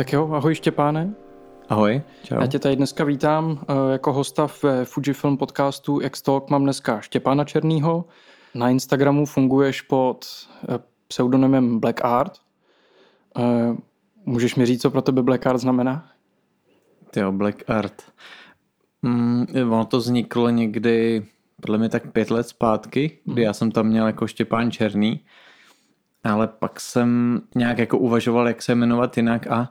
Tak jo, ahoj Štěpáne. Ahoj, čau. Já tě tady dneska vítám eh, jako hosta v Fujifilm podcastu X-Talk. Mám dneska Štěpána Černýho. Na Instagramu funguješ pod eh, pseudonymem Black Art. Eh, můžeš mi říct, co pro tebe Black Art znamená? Jo, Black Art. Mm, ono to vzniklo někdy, podle mě tak pět let zpátky, kdy mhm. já jsem tam měl jako Štěpán Černý, ale pak jsem nějak jako uvažoval, jak se jmenovat jinak a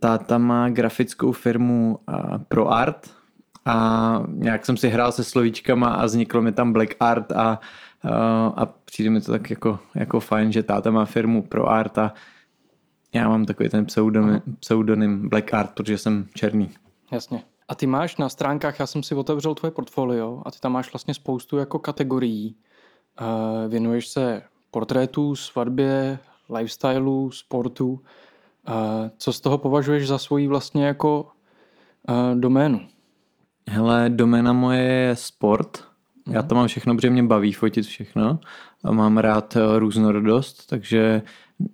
táta má grafickou firmu pro art a nějak jsem si hrál se slovíčkama a vzniklo mi tam Black Art a, a přijde mi to tak jako, jako fajn, že táta má firmu pro art a já mám takový ten pseudonym, pseudonym Black Art, protože jsem černý. Jasně. A ty máš na stránkách, já jsem si otevřel tvoje portfolio a ty tam máš vlastně spoustu jako kategorií. Uh, věnuješ se portrétů, svatbě, lifestyleu, sportu. Co z toho považuješ za svoji vlastně jako doménu? Hele, doména moje je sport. Já mhm. to mám všechno, protože mě baví fotit všechno. A mám rád různorodost, takže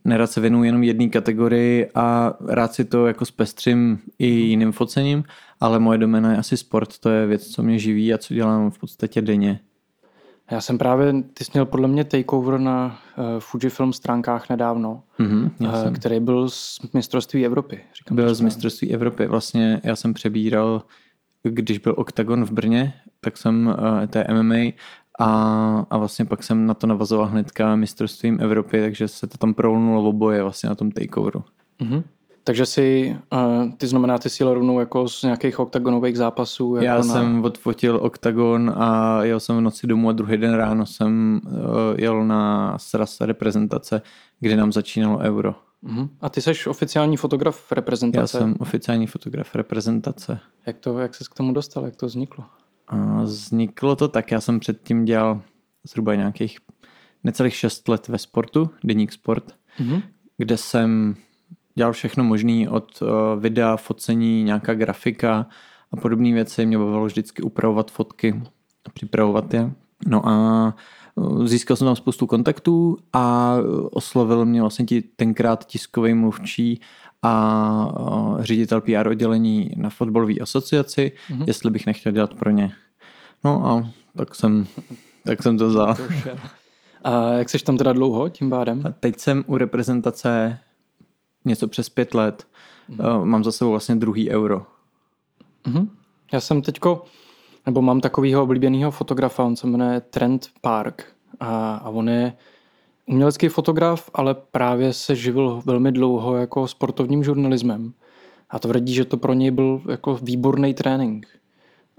nerad se věnuju jenom jedné kategorii a rád si to jako zpestřím i jiným focením, ale moje domena je asi sport, to je věc, co mě živí a co dělám v podstatě denně. Já jsem právě, ty jsi měl podle mě takeover na uh, Fujifilm stránkách nedávno, mm-hmm, uh, který byl z mistrovství Evropy. Říkám byl z mistrovství Evropy, vlastně já jsem přebíral, když byl Octagon v Brně, tak jsem, uh, to je MMA, a, a vlastně pak jsem na to navazoval hnedka mistrovstvím Evropy, takže se to tam prolnulo oboje vlastně na tom takeoveru. Mm-hmm. Takže si, uh, ty znamená, ty si rovnou jako z nějakých oktagonových zápasů? Jako Já na... jsem odfotil oktagon a jel jsem v noci domů a druhý den ráno jsem uh, jel na srasa reprezentace, kde nám začínalo euro. Uh-huh. A ty jsi oficiální fotograf reprezentace? Já jsem oficiální fotograf reprezentace. Jak, to, jak jsi k tomu dostal, jak to vzniklo? A vzniklo to tak, já jsem předtím dělal zhruba nějakých necelých 6 let ve sportu, Deník Sport, uh-huh. kde jsem dělal všechno možné od uh, videa, focení, nějaká grafika a podobné věci. Mě bavilo vždycky upravovat fotky a připravovat je. No a uh, získal jsem tam spoustu kontaktů a oslovil mě vlastně ti tenkrát tiskový mluvčí a ředitel PR oddělení na fotbalové asociaci, mm-hmm. jestli bych nechtěl dělat pro ně. No a tak jsem, tak jsem to vzal. A jak jsi tam teda dlouho tím pádem? A teď jsem u reprezentace něco přes pět let. Mm. Mám za sebou vlastně druhý euro. Mm-hmm. Já jsem teďko, nebo mám takového oblíbeného fotografa, on se jmenuje Trent Park a, a on je umělecký fotograf, ale právě se živil velmi dlouho jako sportovním žurnalismem. A to tvrdí, že to pro něj byl jako výborný trénink.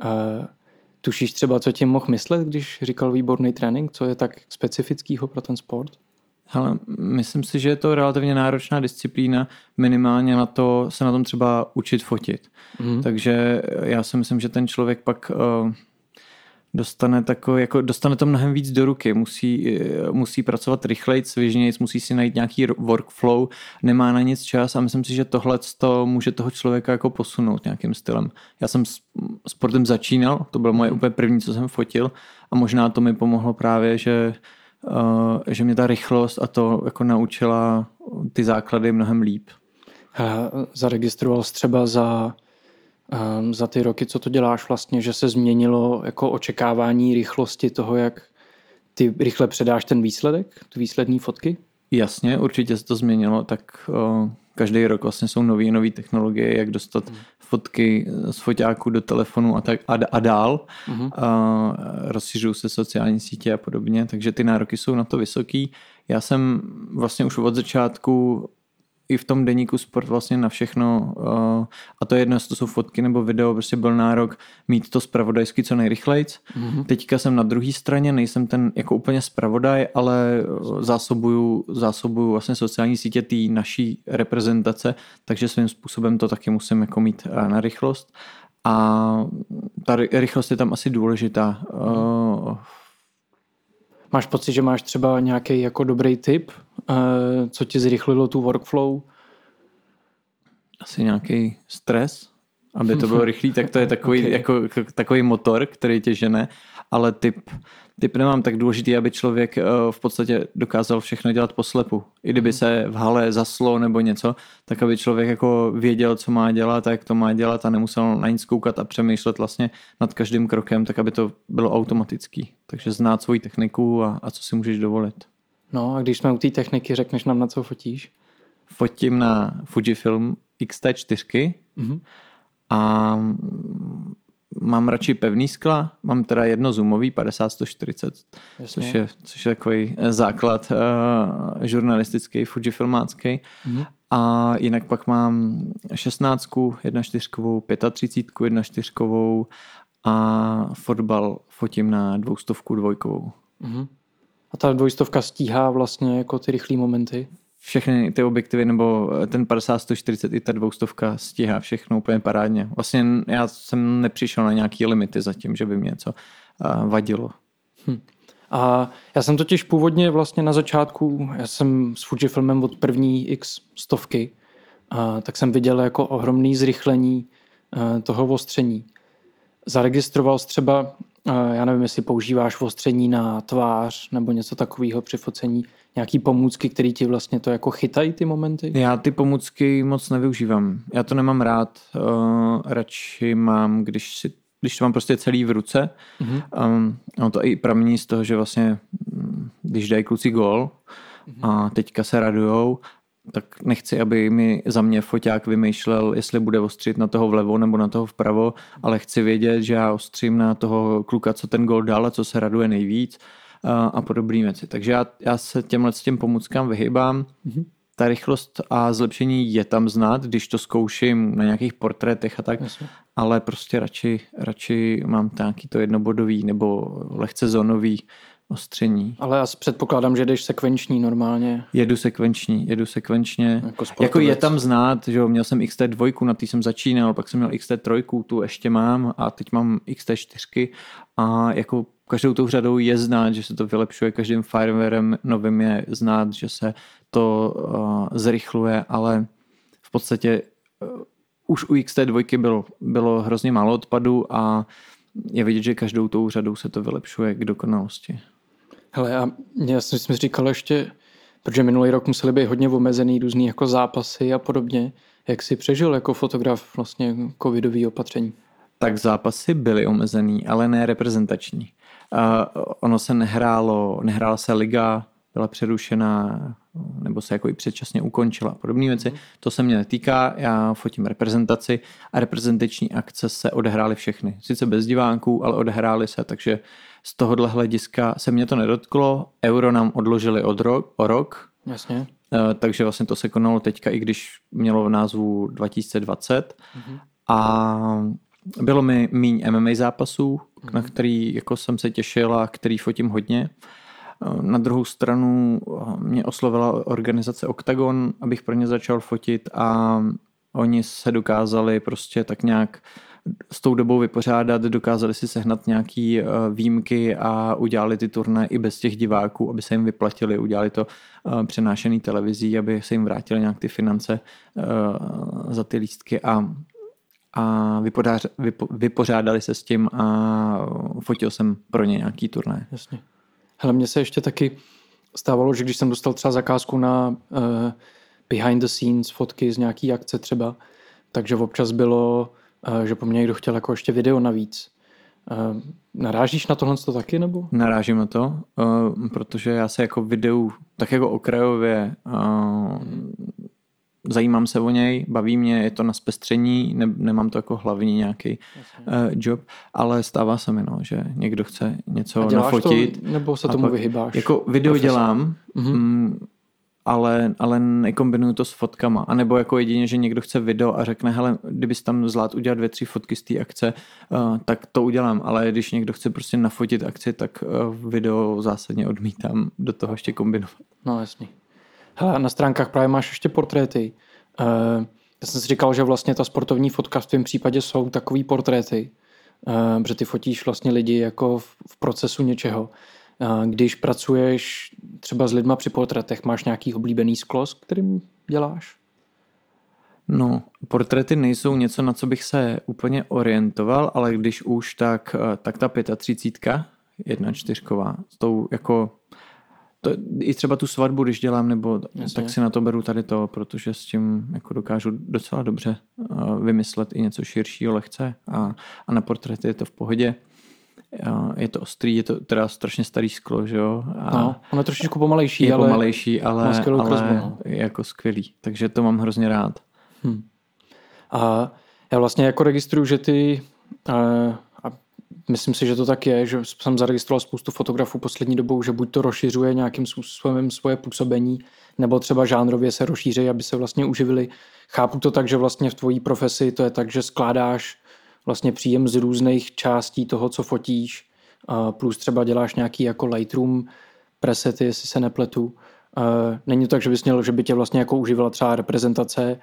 Uh, tušíš třeba, co tím mohl myslet, když říkal výborný trénink? Co je tak specifického pro ten sport? Ale myslím si, že je to relativně náročná disciplína, minimálně na to se na tom třeba učit fotit. Mm. Takže já si myslím, že ten člověk pak uh, dostane, tako, jako, dostane to mnohem víc do ruky, musí, uh, musí pracovat rychleji, svižněji, musí si najít nějaký workflow, nemá na nic čas a myslím si, že tohle to může toho člověka jako posunout nějakým stylem. Já jsem s sportem začínal, to bylo moje mhm. úplně první, co jsem fotil a možná to mi pomohlo právě, že Eh, že mě ta rychlost a to jako naučila ty základy mnohem líp. Zaregistroval jsi třeba za, ehm, za ty roky, co to děláš vlastně, že se změnilo jako očekávání rychlosti toho, jak ty rychle předáš ten výsledek, tu výslední fotky? Jasně, určitě se to změnilo, tak uh, každý rok vlastně jsou nové nové technologie, jak dostat hmm. fotky z foťáků do telefonu a, tak, a, a dál. Hmm. A rozšiřují se sociální sítě a podobně, takže ty nároky jsou na to vysoký. Já jsem vlastně už od začátku i v tom deníku sport vlastně na všechno uh, a to je jedno, jestli to jsou fotky nebo video, prostě byl nárok mít to spravodajsky co nejrychlejc. Mm-hmm. Teďka jsem na druhé straně, nejsem ten jako úplně spravodaj, ale zásobuju, zásobuju vlastně sociální sítě té naší reprezentace, takže svým způsobem to taky musím jako mít uh, na rychlost. A ta rychlost je tam asi důležitá. Uh, Máš pocit, že máš třeba nějaký jako dobrý tip, eh, co ti zrychlilo tu workflow? Asi nějaký stres aby to bylo rychlý, tak to je takový, okay. jako, takový motor, který tě žene, ale typ, typ nemám tak důležitý, aby člověk eh, v podstatě dokázal všechno dělat poslepu. I kdyby se v hale zaslo nebo něco, tak aby člověk jako věděl, co má dělat a jak to má dělat a nemusel na nic koukat a přemýšlet vlastně nad každým krokem, tak aby to bylo automatický. Takže znát svoji techniku a, a co si můžeš dovolit. No a když jsme u té techniky, řekneš nám, na co fotíš? Fotím na Fujifilm X-T4 mm-hmm. a mám radši pevný skla, mám teda jedno zoomový 50-140, což je, což je takový eh, základ uh, žurnalistický, fujifilmácký. Mm-hmm. A jinak pak mám 16, 1.4, 35, 1.4 a fotbal fotím na dvoustovku dvojkovou. Mm-hmm. A ta dvojstovka stíhá vlastně jako ty rychlé momenty? Všechny ty objektivy, nebo ten 50, 140 i ta dvoustovka stíhá všechno úplně parádně. Vlastně já jsem nepřišel na nějaký limity zatím, že by mě něco vadilo. Hm. A já jsem totiž původně vlastně na začátku, já jsem s Fujifilmem od první X stovky, a, tak jsem viděl jako ohromný zrychlení a, toho ostření. Zaregistroval jsi třeba, já nevím, jestli používáš ostření na tvář nebo něco takového při focení, nějaký pomůcky, které ti vlastně to jako chytají ty momenty? Já ty pomůcky moc nevyužívám. Já to nemám rád. Uh, radši mám, když si když to mám prostě celý v ruce. Mm-hmm. Um, no to i pramení z toho, že vlastně, mm, když dají kluci gol mm-hmm. a teďka se radujou, tak nechci, aby mi za mě foťák vymýšlel, jestli bude ostřit na toho vlevo nebo na toho vpravo, ale chci vědět, že já ostřím na toho kluka, co ten gol dal a co se raduje nejvíc a podobné věci. Takže já, já se těmhle s těm pomůckám vyhybám. Mm-hmm. Ta rychlost a zlepšení je tam znát, když to zkouším na nějakých portrétech a tak, Jasně. ale prostě radši, radši mám nějaký to jednobodový nebo lehce zónový ostření. Ale já předpokládám, že jdeš sekvenční normálně. Jedu sekvenční, jedu sekvenčně. Jako, jako je tam znát, že jo, měl jsem XT2, na tý jsem začínal, pak jsem měl XT3, tu ještě mám a teď mám XT4 a jako každou tou řadou je znát, že se to vylepšuje, každým firmwarem novým je znát, že se to uh, zrychluje, ale v podstatě uh, už u XT2 bylo, bylo hrozně málo odpadu a je vidět, že každou tou řadou se to vylepšuje k dokonalosti. Hele, a já jsem si říkal ještě, protože minulý rok museli být hodně omezený různý jako zápasy a podobně. Jak si přežil jako fotograf vlastně covidový opatření? Tak zápasy byly omezený, ale ne reprezentační. Uh, ono se nehrálo, nehrála se liga, byla přerušena nebo se jako i předčasně ukončila a podobné věci. Mm. To se mě netýká, já fotím reprezentaci a reprezentační akce se odehrály všechny. Sice bez diváků, ale odehrály se, takže z tohohle hlediska se mě to nedotklo. Euro nám odložili od rok, o rok. Jasně. Uh, takže vlastně to se konalo teďka, i když mělo v názvu 2020. Mm-hmm. A bylo mi míň MMA zápasů, mm-hmm. na který jako jsem se těšil a který fotím hodně. Na druhou stranu mě oslovila organizace Octagon, abych pro ně začal fotit a oni se dokázali prostě tak nějak s tou dobou vypořádat, dokázali si sehnat nějaký eh, výjimky a udělali ty turné i bez těch diváků, aby se jim vyplatili, udělali to eh, přenášený televizí, aby se jim vrátili nějak ty finance eh, za ty lístky a a vypořád, vypo, vypořádali se s tím a fotil jsem pro ně nějaký turné. Jasně. Hele, mně se ještě taky stávalo, že když jsem dostal třeba zakázku na uh, behind the scenes fotky z nějaký akce třeba, takže občas bylo, uh, že po mně někdo chtěl jako ještě video navíc. Uh, narážíš na tohle to taky nebo? Narážím na to, uh, protože já se jako videu tak jako okrajově uh, zajímám se o něj, baví mě, je to na zpestření, ne, nemám to jako hlavní nějaký uh, job, ale stává se mi, no, že někdo chce něco nafotit. To, nebo se tomu vyhybáš? Jako video dělám, mm-hmm. ale, ale nekombinuju to s fotkama. A nebo jako jedině, že někdo chce video a řekne, hele, kdybys tam zvlád udělat dvě, tři fotky z té akce, uh, tak to udělám. Ale když někdo chce prostě nafotit akci, tak uh, video zásadně odmítám do toho ještě kombinovat. No jasně. Hele, na stránkách právě máš ještě portréty. Uh, já jsem si říkal, že vlastně ta sportovní fotka v tvém případě jsou takový portréty, uh, protože ty fotíš vlastně lidi jako v, v procesu něčeho. Uh, když pracuješ třeba s lidma při portrétech, máš nějaký oblíbený sklo, s kterým děláš? No, portréty nejsou něco, na co bych se úplně orientoval, ale když už, tak, tak ta 35, jedna čtyřková, s tou jako to, i třeba tu svatbu, když dělám, nebo Jasně. tak si na to beru tady to, protože s tím jako dokážu docela dobře uh, vymyslet i něco širšího, lehce a, a na portréty je to v pohodě. Uh, je to ostrý, je to teda strašně starý sklo, že jo? A no, ono je trošičku pomalejší, je ale, pomalejší, ale, ale kresbu, no. je jako skvělý, takže to mám hrozně rád. Hmm. A já vlastně jako registruju, že ty uh, Myslím si, že to tak je, že jsem zaregistroval spoustu fotografů poslední dobou, že buď to rozšiřuje nějakým způsobem svoje působení, nebo třeba žánrově se rozšíří, aby se vlastně uživili. Chápu to tak, že vlastně v tvojí profesi to je tak, že skládáš vlastně příjem z různých částí toho, co fotíš, plus třeba děláš nějaký jako Lightroom presety, jestli se nepletu. Není to tak, že bys měl, že by tě vlastně jako uživila třeba reprezentace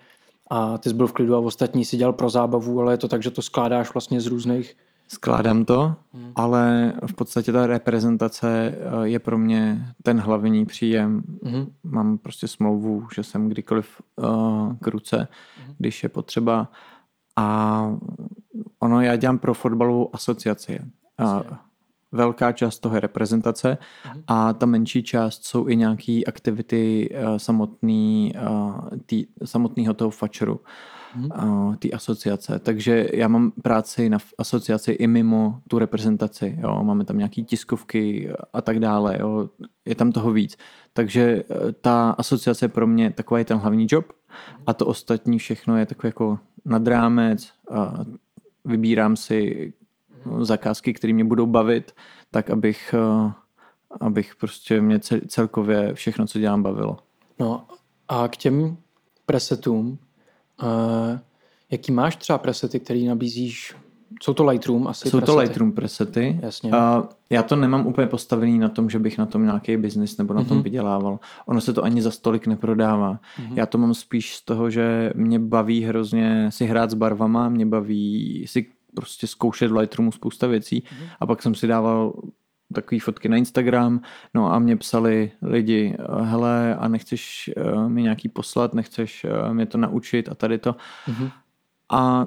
a ty jsi byl v klidu a ostatní si dělal pro zábavu, ale je to tak, že to skládáš vlastně z různých Skládám to, hmm. ale v podstatě ta reprezentace eh, je pro mě ten hlavní příjem. Hmm. Mám prostě smlouvu, že jsem kdykoliv uh, k ruce, hmm. když je potřeba. A ono já dělám pro fotbalovou asociaci. Uh, velká část toho je reprezentace hmm. a ta menší část jsou i nějaké aktivity uh, samotný, uh, samotného toho fačeru. Uh, hmm. té asociace. Takže já mám práci na asociaci i mimo tu reprezentaci. Jo. Máme tam nějaké tiskovky a tak dále. Jo. Je tam toho víc. Takže e, ta asociace je pro mě takový ten hlavní job a to ostatní všechno je takový jako nad rámec. A vybírám si zakázky, které mě budou bavit, tak abych, e, abych prostě mě celkově všechno, co dělám, bavilo. No a k těm presetům, jaký máš třeba presety, který nabízíš? Jsou to Lightroom asi Jsou presety? to Lightroom presety. Jasně. Uh, já to nemám úplně postavený na tom, že bych na tom nějaký biznis nebo na tom mm-hmm. vydělával. Ono se to ani za stolik neprodává. Mm-hmm. Já to mám spíš z toho, že mě baví hrozně si hrát s barvama, mě baví si prostě zkoušet v Lightroomu spousta věcí mm-hmm. a pak jsem si dával takové fotky na Instagram, no a mě psali lidi, hele, a nechceš uh, mi nějaký poslat, nechceš uh, mě to naučit a tady to. Mm-hmm. A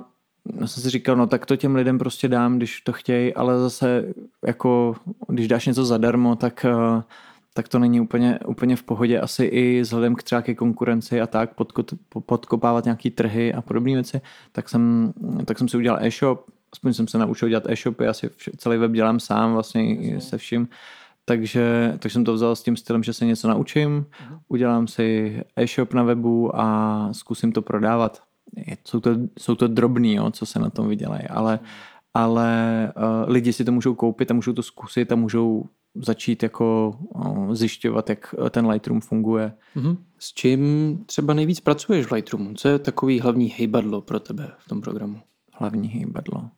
já jsem si říkal, no tak to těm lidem prostě dám, když to chtějí, ale zase jako, když dáš něco zadarmo, tak uh, tak to není úplně, úplně v pohodě. Asi i vzhledem k třeba ke konkurenci a tak, podko, podkopávat nějaký trhy a podobné věci, tak jsem, tak jsem si udělal e-shop, aspoň jsem se naučil dělat e-shopy, asi celý web dělám sám vlastně se vším. Takže, tak jsem to vzal s tím stylem, že se něco naučím, uh-huh. udělám si e-shop na webu a zkusím to prodávat. Jsou to, jsou to drobný, jo, co se na tom vydělají, ale, ale uh, lidi si to můžou koupit a můžou to zkusit a můžou začít jako uh, zjišťovat, jak ten Lightroom funguje. Uh-huh. S čím třeba nejvíc pracuješ v Lightroomu? Co je takový hlavní hejbadlo pro tebe v tom programu? Hlavní hejbadlo.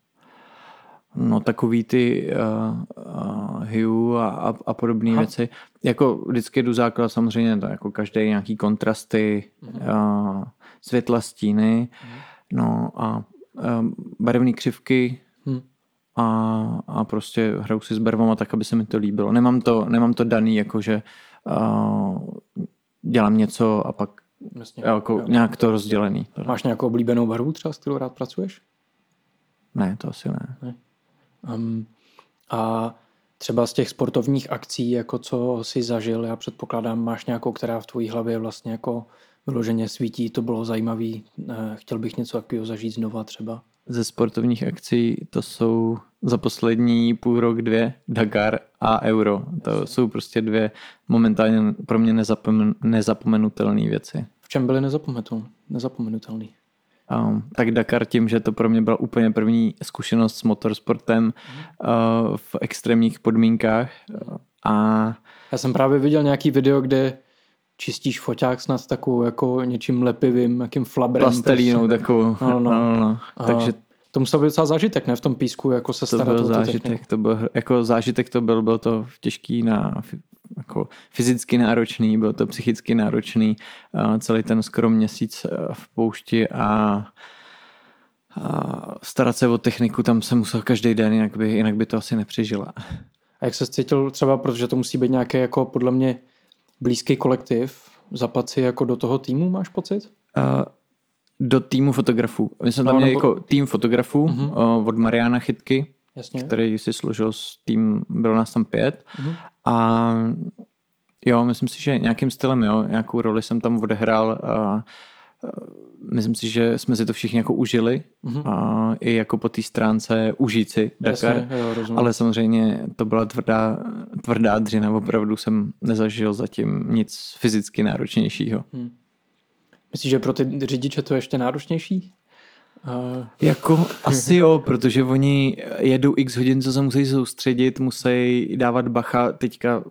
No takový ty uh, uh, hue a, a, a podobné věci. Jako vždycky jdu základ samozřejmě, to jako každý nějaký kontrasty, uh, světla, stíny, uh-huh. no a uh, barevné křivky uh-huh. a, a prostě hraju si s barvama tak, aby se mi to líbilo. Nemám to, nemám to daný, jako že uh, dělám něco a pak Jasně, jako jo. nějak to rozdělený. Máš nějakou oblíbenou barvu třeba, s kterou rád pracuješ? Ne, to asi ne. ne. Um, a třeba z těch sportovních akcí, jako co si zažil, já předpokládám, máš nějakou, která v tvojí hlavě vlastně jako vyloženě svítí, to bylo zajímavý, eh, chtěl bych něco takového zažít znova třeba. Ze sportovních akcí to jsou za poslední půl rok dvě, Dakar a Euro. To jsou prostě dvě momentálně pro mě nezapomen, nezapomenutelné věci. V čem byly nezapomenutelné? Um, tak Dakar tím, že to pro mě byla úplně první zkušenost s motorsportem uh, v extrémních podmínkách. A... Já jsem právě viděl nějaký video, kde čistíš foťák snad takovou jako něčím lepivým, jakým flabrem. Plastelínou prostě. takovou. No, no. no, no. Takže to musel být docela zážitek, ne? V tom písku jako se starat to byl zážitek, to byl, jako zážitek to byl, byl to těžký na jako fyzicky náročný, byl to psychicky náročný, celý ten skoro měsíc v poušti a, a starat se o techniku, tam jsem musel každý den, jinak by, jinak by to asi nepřežila. A jak se cítil třeba, protože to musí být nějaký jako podle mě blízký kolektiv, zapat si jako do toho týmu, máš pocit? Uh, Do týmu fotografů. My jsme tam No, měli nebo- jako tým fotografů Mhm. uh, od Mariana Chytky, Jasně. který si složil s tým, bylo nás tam pět. Mhm. A jo, myslím si, že nějakým stylem, jo, nějakou roli jsem tam odehrál a myslím si, že jsme si to všichni jako užili Mhm. a i jako po té stránce užít si Dakar. Jasně, jo, rozumím. Ale samozřejmě to byla tvrdá, tvrdá dřina, opravdu jsem nezažil zatím nic fyzicky náročnějšího. Myslíš, že pro ty řidiče to je ještě náročnější? Uh, Jako asi jo, protože oni jedou x hodin, co se musí soustředit, musí dávat bacha, teďka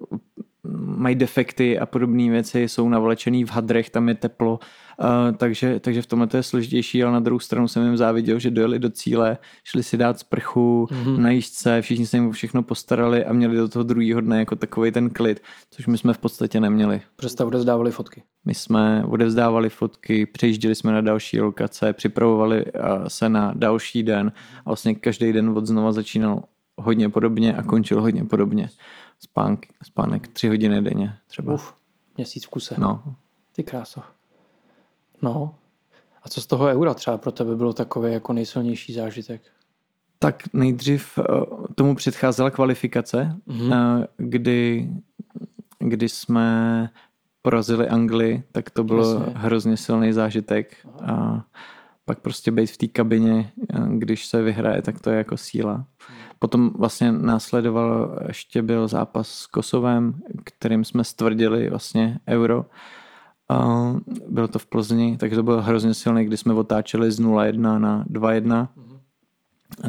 mají defekty a podobné věci, jsou navlečený v hadrech, tam je teplo, uh, takže, takže v tomhle to je složitější, ale na druhou stranu jsem jim záviděl, že dojeli do cíle, šli si dát sprchu, mm-hmm. najíst se, všichni se jim všechno postarali a měli do toho druhého dne jako takový ten klid, což my jsme v podstatě neměli. Přesto odezdávali fotky. My jsme odevzdávali fotky, přejížděli jsme na další lokace, připravovali eh, se na další den a vlastně každý den od znova začínal hodně podobně a končil hodně podobně. Spánk, spánek tři hodiny denně třeba. Uf, měsíc v kuse. No. Ty kráso. No. A co z toho eura třeba pro tebe bylo takový jako nejsilnější zážitek? Tak nejdřív eh, tomu předcházela kvalifikace, Mhm. eh, kdy, kdy jsme porazili Anglii, tak to bylo Jasně. hrozně silný zážitek. A pak prostě být v té kabině, eh, když se vyhraje, tak to je jako síla. Potom vlastně následoval, ještě byl zápas s Kosovem, kterým jsme stvrdili vlastně euro. Bylo to v Plzni, takže to bylo hrozně silné, kdy jsme otáčeli z 0-1 na 2-1.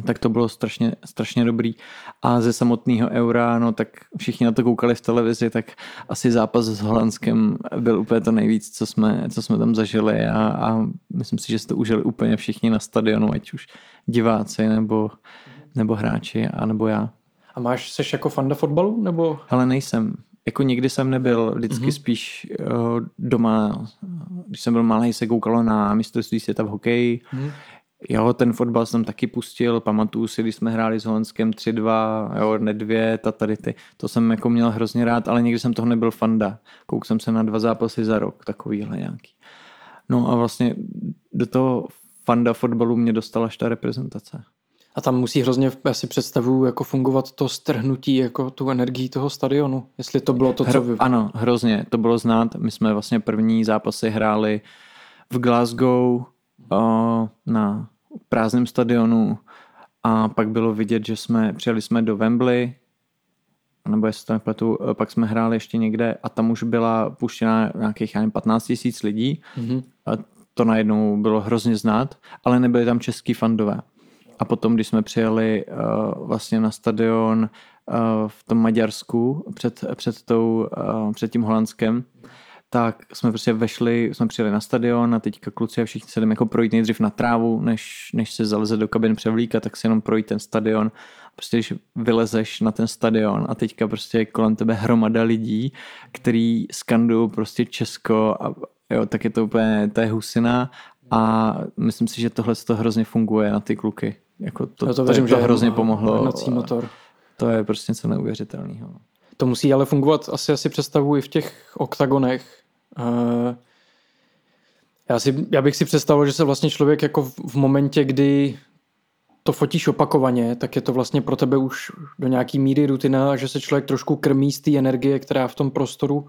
Tak to bylo strašně, strašně dobrý. A ze samotného eura, no tak všichni na to koukali v televizi, tak asi zápas s Holandskem byl úplně to nejvíc, co jsme, co jsme tam zažili a, a myslím si, že si to užili úplně všichni na stadionu, ať už diváci nebo, nebo hráči, a nebo já. A máš, seš jako fanda fotbalu? Nebo? Ale nejsem. Jako nikdy jsem nebyl, vždycky mm-hmm. spíš uh, doma, když jsem byl malý, se koukalo na mistrovství světa v hokeji. Mhm. Jo, ten fotbal jsem taky pustil, pamatuju si, když jsme hráli s Holandskem 3-2, jo, Nedvěd a tady ty, to jsem jako měl hrozně rád, ale nikdy jsem toho nebyl fanda. Kouk jsem se na dva zápasy za rok, takovýhle nějaký. No a vlastně do toho fanda fotbalu mě dostala až ta reprezentace. A tam musí hrozně, já si představuju, jako fungovat to strhnutí, jako tu energii toho stadionu. Jestli to bylo to, co vy... Ano, hrozně, to bylo znát. My jsme vlastně první zápasy hráli v Glasgow na prázdném stadionu a pak bylo vidět, že jsme přijeli jsme do Wembley, nebo jestli to nepletu, eh, pak jsme hráli ještě někde a tam už byla puštěna nějakých já nevím, 15 tisíc lidí Mhm. a to najednou bylo hrozně znát, ale nebyli tam český fandové. A potom, když jsme přijeli uh, vlastně na stadion uh, v tom Maďarsku před, před, tou, uh, před tím Holandskem, tak jsme prostě vešli, jsme přijeli na stadion a teďka kluci a všichni se jdeme jako projít nejdřív na trávu, než, než se zaleze do kabin převlíka, tak si jenom projít ten stadion. Prostě když vylezeš na ten stadion a teďka prostě kolem tebe hromada lidí, který skandují prostě Česko a jo, tak je to úplně, to je husina a myslím si, že tohle to hrozně funguje na ty kluky. Jako to, Já to, věřím, to, to že hrozně pomohlo. Hnací motor. To je prostě něco neuvěřitelného. To musí ale fungovat, asi asi představuji i v těch oktagonech. Já, si, já bych si představil, že se vlastně člověk jako v, momentě, kdy to fotíš opakovaně, tak je to vlastně pro tebe už do nějaký míry rutina, že se člověk trošku krmí z té energie, která v tom prostoru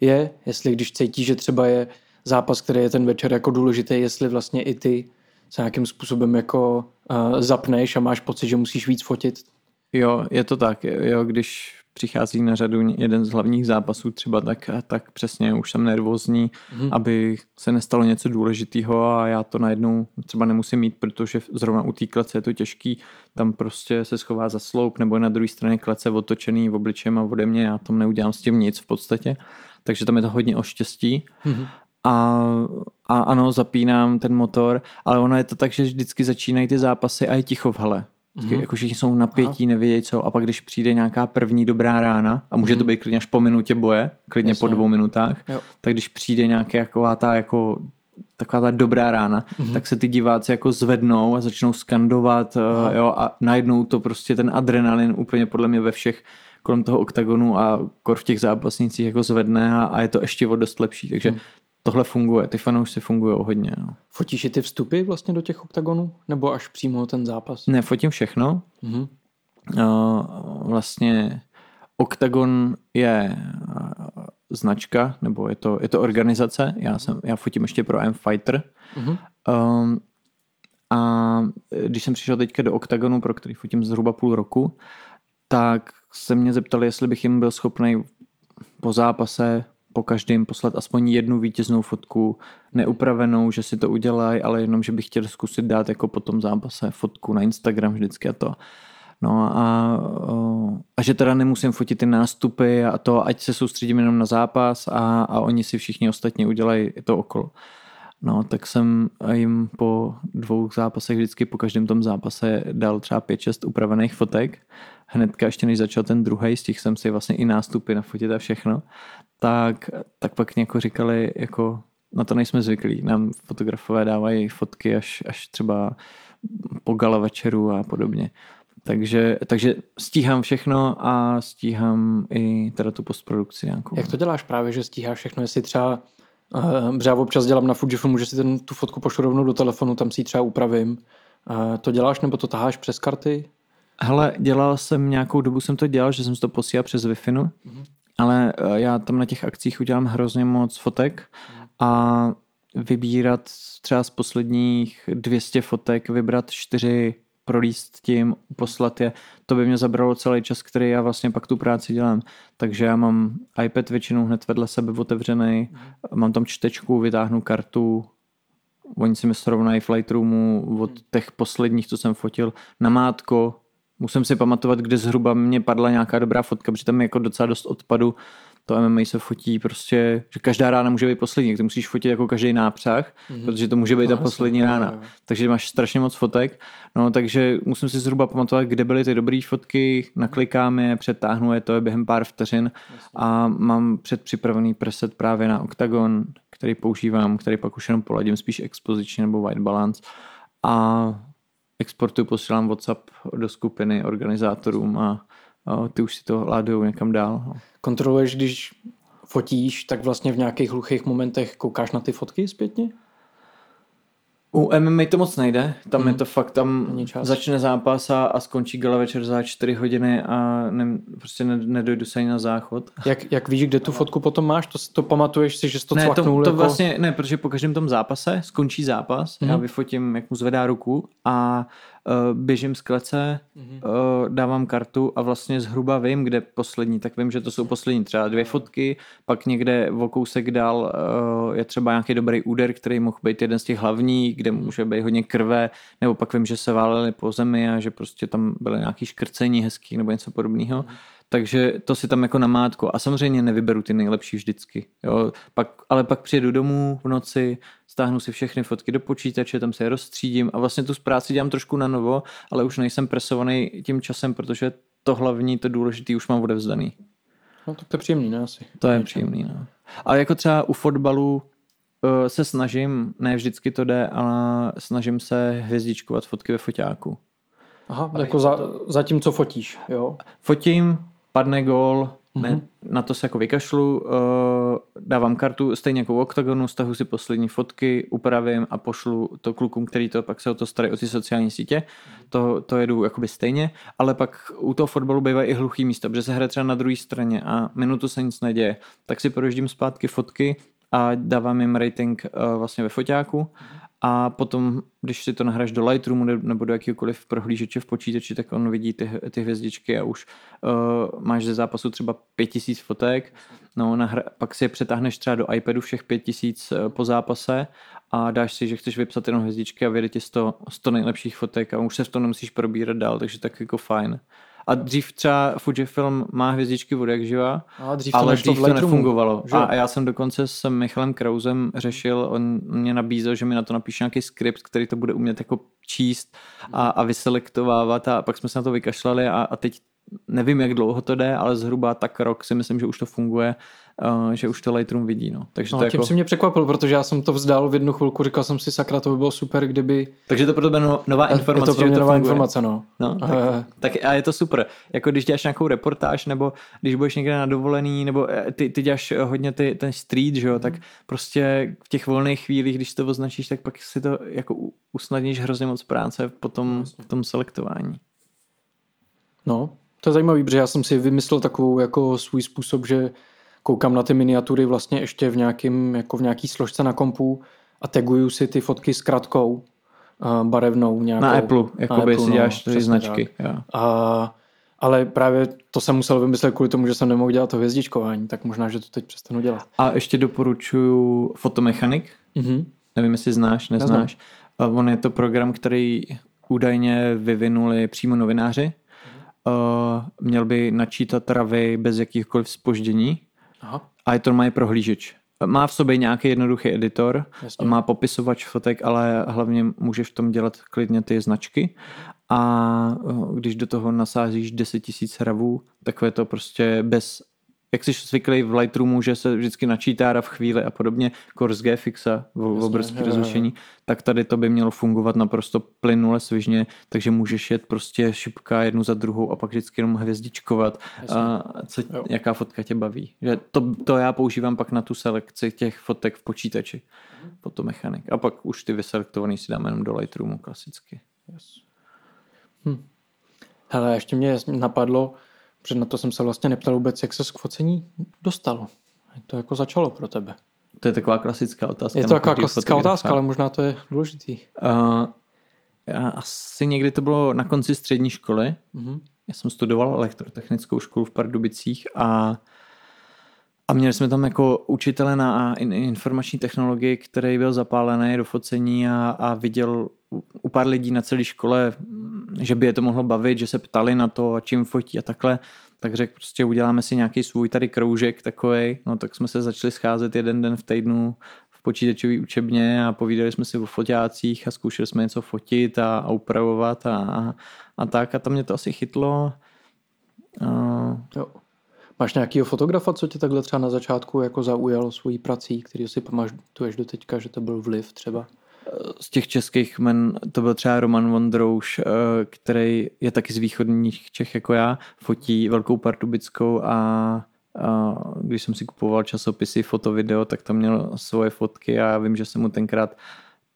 je. Jestli když cítí, že třeba je zápas, který je ten večer jako důležitý, jestli vlastně i ty se nějakým způsobem jako uh, zapneš a máš pocit, že musíš víc fotit. Jo, je to tak. Jo, když přichází na řadu jeden z hlavních zápasů třeba, tak, tak přesně už jsem nervózní, hmm. aby se nestalo něco důležitého a já to najednou třeba nemusím mít, protože zrovna u té klece je to těžký, tam prostě se schová za sloup nebo je na druhé straně klece otočený v obličem a ode mě, já tam neudělám s tím nic v podstatě, takže tam je to hodně o štěstí. Hmm. A, a ano, zapínám ten motor, ale ono je to tak, že vždycky začínají ty zápasy a je ticho v hale. Mm-hmm. Jako všichni jsou napětí, Aha. nevědějí co a pak když přijde nějaká první dobrá rána a může mm-hmm. to být klidně až po minutě boje, klidně Jasně. po dvou minutách, jo. tak když přijde nějaká taková ta jako taková ta dobrá rána, mm-hmm. tak se ty diváci jako zvednou a začnou skandovat uh, jo, a najednou to prostě ten adrenalin úplně podle mě ve všech kolem toho oktagonu a kor v těch zápasnicích jako zvedne a, a je to ještě o dost lepší, takže mm. Tohle funguje, ty fanoušci fungují hodně. No. Fotíš i ty vstupy vlastně do těch oktagonů? Nebo až přímo ten zápas? Ne, fotím všechno. Mhm. Uh, vlastně Octagon je uh, značka, nebo je to, je to organizace. Já, jsem, já fotím ještě pro M Fighter. Mhm. Um, a když jsem přišel teďka do Octagonu, pro který fotím zhruba půl roku, tak se mě zeptali, jestli bych jim byl schopný po zápase po každém poslat aspoň jednu vítěznou fotku, neupravenou, že si to udělají, ale jenom, že bych chtěl zkusit dát jako po tom zápase fotku na Instagram vždycky a to. No a, a že teda nemusím fotit ty nástupy a to, ať se soustředím jenom na zápas a, a oni si všichni ostatně udělají to okolo. No, tak jsem jim po dvou zápasech vždycky po každém tom zápase dal třeba 5-6 upravených fotek. Hnedka ještě než začal ten druhý, z těch jsem si vlastně i nástupy nafotit a všechno. Tak, tak pak jako říkali, jako na to nejsme zvyklí. Nám fotografové dávají fotky až, až třeba po gala večeru a podobně. Takže, takže stíhám všechno a stíhám i teda tu postprodukci nějakou. Jak to děláš právě, že stíháš všechno, jestli třeba Uh, já občas dělám na Fujifilmu, že si ten, tu fotku pošlu rovnou do telefonu, tam si ji třeba upravím. Uh, to děláš nebo to taháš přes karty? Hele, dělal jsem nějakou dobu, jsem to dělal, že jsem si to posílal přes wi mm-hmm. Ale uh, já tam na těch akcích udělám hrozně moc fotek a vybírat třeba z posledních 200 fotek, vybrat čtyři prolíst tím, poslat je, to by mě zabralo celý čas, který já vlastně pak tu práci dělám. Takže já mám iPad většinou hned vedle sebe otevřený, mm. mám tam čtečku, vytáhnu kartu, oni si mi srovnají v Lightroomu od těch posledních, co jsem fotil, na mátko, musím si pamatovat, kde zhruba mě padla nějaká dobrá fotka, protože tam je jako docela dost odpadu, to MMA se fotí prostě, že každá rána může být poslední, ty musíš fotit jako každý nápřah, mm-hmm. protože to může být no, ta poslední jasný, rána. Je. Takže máš strašně moc fotek, no takže musím si zhruba pamatovat, kde byly ty dobré fotky, naklikám je, přetáhnu je, to je během pár vteřin a mám předpřipravený preset právě na Octagon, který používám, který pak už jenom poladím spíš expozičně nebo white balance a exportuju, posílám WhatsApp do skupiny organizátorům a, a ty už si to ládují někam dál. Kontroluješ, když fotíš, tak vlastně v nějakých hluchých momentech koukáš na ty fotky zpětně? U MMA to moc nejde, tam mm. je mhm. to fakt, tam začne zápas a, a skončí gala večer za 4 hodiny a ne, prostě ne, nedojdu se ani na záchod. Jak, jak víš, kde tu fotku potom máš? To, to pamatuješ si, že jsi to ne? To, to jako... vlastně, ne, protože po každém tom zápase skončí zápas, mm. já vyfotím, jak mu zvedá ruku a běžím z klece, mm-hmm. dávám kartu a vlastně zhruba vím, kde poslední, tak vím, že to jsou poslední třeba dvě fotky, pak někde o kousek dál uh, je třeba nějaký dobrý úder, který mohl být jeden z těch hlavních, kde může být hodně krve, nebo pak vím, že se váleli po zemi a že prostě tam byly nějaký škrcení hezký nebo něco podobného. Mm-hmm takže to si tam jako namátko. A samozřejmě nevyberu ty nejlepší vždycky. Jo. Pak, ale pak přijedu domů v noci, stáhnu si všechny fotky do počítače, tam se je rozstřídím a vlastně tu práci dělám trošku na novo, ale už nejsem presovaný tím časem, protože to hlavní, to důležité už mám odevzdaný. No tak to je příjemný, ne asi. To je příjemný, no. Ale jako třeba u fotbalu uh, se snažím, ne vždycky to jde, ale snažím se hvězdičkovat fotky ve foťáku. Aha, jako za, za tím, co fotíš, jo? Fotím, padne gól. Ne, na to se jako vykašlu, uh, dávám kartu stejně jako u OKTAGONu, stahu si poslední fotky, upravím a pošlu to klukům, který to pak se o to starají o ty sociální sítě. To, to jedu jakoby stejně, ale pak u toho fotbalu bývají i hluchý místa, protože se hraje třeba na druhé straně a minutu se nic neděje. Tak si projíždím zpátky fotky a dávám jim rating uh, vlastně ve foťáku a potom, když si to nahráš do Lightroomu nebo do jakýkoliv prohlížeče v počítači, tak on vidí ty, ty hvězdičky a už uh, máš ze zápasu třeba 5000 fotek, no, nahra, pak si je přetáhneš třeba do iPadu všech 5000 uh, po zápase a dáš si, že chceš vypsat jenom hvězdičky a vyjde ti 100, 100 nejlepších fotek a už se v tom nemusíš probírat dál, takže tak jako fajn. A dřív třeba Fujifilm má hvězdičky od jak živa, a dřív to ale dřív to, nefungovalo. A, a já jsem dokonce s Michalem Krausem řešil, on mě nabízel, že mi na to napíše nějaký skript, který to bude umět jako číst a, a vyselektovávat a pak jsme se na to vykašlali a, a teď nevím, jak dlouho to jde, ale zhruba tak rok si myslím, že už to funguje, uh, že už to Lightroom vidí. No. Takže no, to tím jako... si mě překvapil, protože já jsem to vzdal v jednu chvilku, říkal jsem si, sakra, to by bylo super, kdyby... Takže to pro tebe no, nová informace, je to pro mě že to nová funguje. informace, no. No, tak, Eh. tak a je to super. Jako když děláš nějakou reportáž, nebo když budeš někde na dovolený, nebo eh, ty, ty děláš eh, hodně ty, ten street, že jo, tak prostě v těch volných chvílích, když to označíš, tak pak si to jako usnadníš hrozně moc práce potom v tom selektování. No, to je zajímavý, protože já jsem si vymyslel takovou jako svůj způsob, že koukám na ty miniatury vlastně ještě v nějakým, jako v nějaký složce na kompu a taguju si ty fotky s kratkou uh, barevnou nějakou. Na Apple, jakoby Apple, si no, děláš ty přesně značky. A, ale právě to jsem musel vymyslet kvůli tomu, že jsem nemohl dělat to hvězdičkování, tak možná, že to teď přestanu dělat. A ještě doporučuju Photomechanik. Mhm. Nevím, jestli znáš, neznáš. A On je to program, který údajně vyvinuli přímo novináři. Uh, měl by načítat travy bez jakýchkoliv spoždění Aha, a je to mají prohlížeč. Má v sobě nějaký jednoduchý editor, Jasně. má popisovač fotek, ale hlavně můžeš v tom dělat klidně ty značky. A uh, když do toho nasázíš 10 000 hravů, takové to prostě bez jak jsi zvyklý v Lightroomu, že se vždycky načítá v chvíli a podobně, Kors Fixa v, v jo. rozlišení, tak tady to by mělo fungovat naprosto plynule, svižně, takže můžeš jet prostě šipka jednu za druhou a pak vždycky jenom hvězdičkovat, Jasně. a co, Jo. jaká fotka tě baví. Že to, to já používám pak na tu selekci těch fotek v počítači, fotomechanik. A pak už ty vyselektovaný si dáme jenom do Lightroomu klasicky. Hele, ještě mě napadlo, protože na to jsem se vlastně neptal vůbec, jak se k focení dostalo. Jak to jako začalo pro tebe? To je taková klasická otázka. Je to taková klasická fotografa. otázka, ale možná to je důležitý. Uh, já asi někdy to bylo na konci střední školy. Mhm. Já jsem studoval elektrotechnickou školu v Pardubicích a, a měli jsme tam jako učitele na in- informační technologii, který byl zapálený do focení a, a viděl u- pár lidí na celé škole, že by je to mohlo bavit, že se ptali na to, a čím fotí a takhle, tak řekl prostě uděláme si nějaký svůj tady kroužek takovej, no tak jsme se začali scházet jeden den v týdnu v počítačové učebně a povídali jsme si o foťácích a zkoušeli jsme něco fotit a, a upravovat a, a, a tak a tam mě to asi chytlo. Uh, Jo. Máš nějakýho fotografa, co tě takhle třeba na začátku jako zaujal svojí prací, který si pamatuješ do teďka, že to byl vliv třeba? Z těch českých men to byl třeba Roman Vondrouš, eh, který je taky z východních Čech jako já, fotí Velkou Pardubickou a, a když jsem si kupoval časopisy, foto, video, tak tam měl svoje fotky a já vím, že jsem mu tenkrát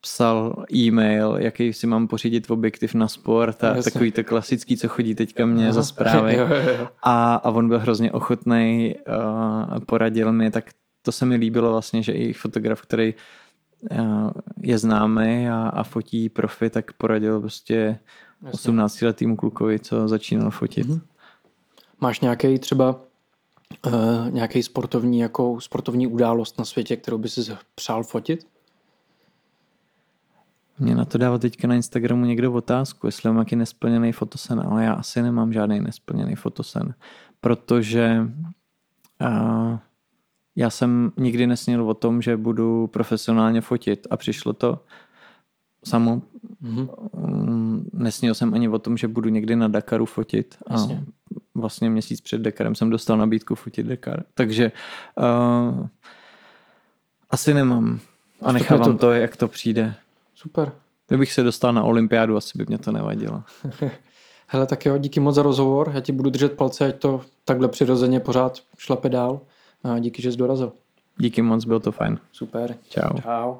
psal e-mail, jaký si mám pořídit objektiv na sport a Jasně. takový to klasický, co chodí teďka mě za zprávy. jo, jo, jo. A, a on byl hrozně ochotný, uh, poradil mi, tak to se mi líbilo vlastně, že i fotograf, který uh, je známý a, a fotí profi, tak poradil prostě 18 letýmu klukovi, co začínal fotit. Mhm. Máš nějaký třeba uh, nějaký sportovní, jako sportovní událost na světě, kterou by si přál fotit? Mě na to dává teďka na Instagramu někdo otázku, jestli mám nějaký nesplněný fotosen, ale já asi nemám žádný nesplněný fotosen, protože uh, já jsem nikdy nesnil o tom, že budu profesionálně fotit a přišlo to samo. Mhm. Mm, Nesnil jsem ani o tom, že budu někdy na Dakaru fotit. A Jasně. vlastně měsíc před Dakarem jsem dostal nabídku fotit Dakar. Takže uh, asi nemám. A nechávám to- to, to, jak to přijde. Super. Kdybych se dostal na olympiádu, asi by mě to nevadilo. Hele, tak jo, díky moc za rozhovor. Já ti budu držet palce, ať to takhle přirozeně pořád šlape dál. A díky, že jsi dorazil. Díky moc, bylo to fajn. Super. Čau. Čau.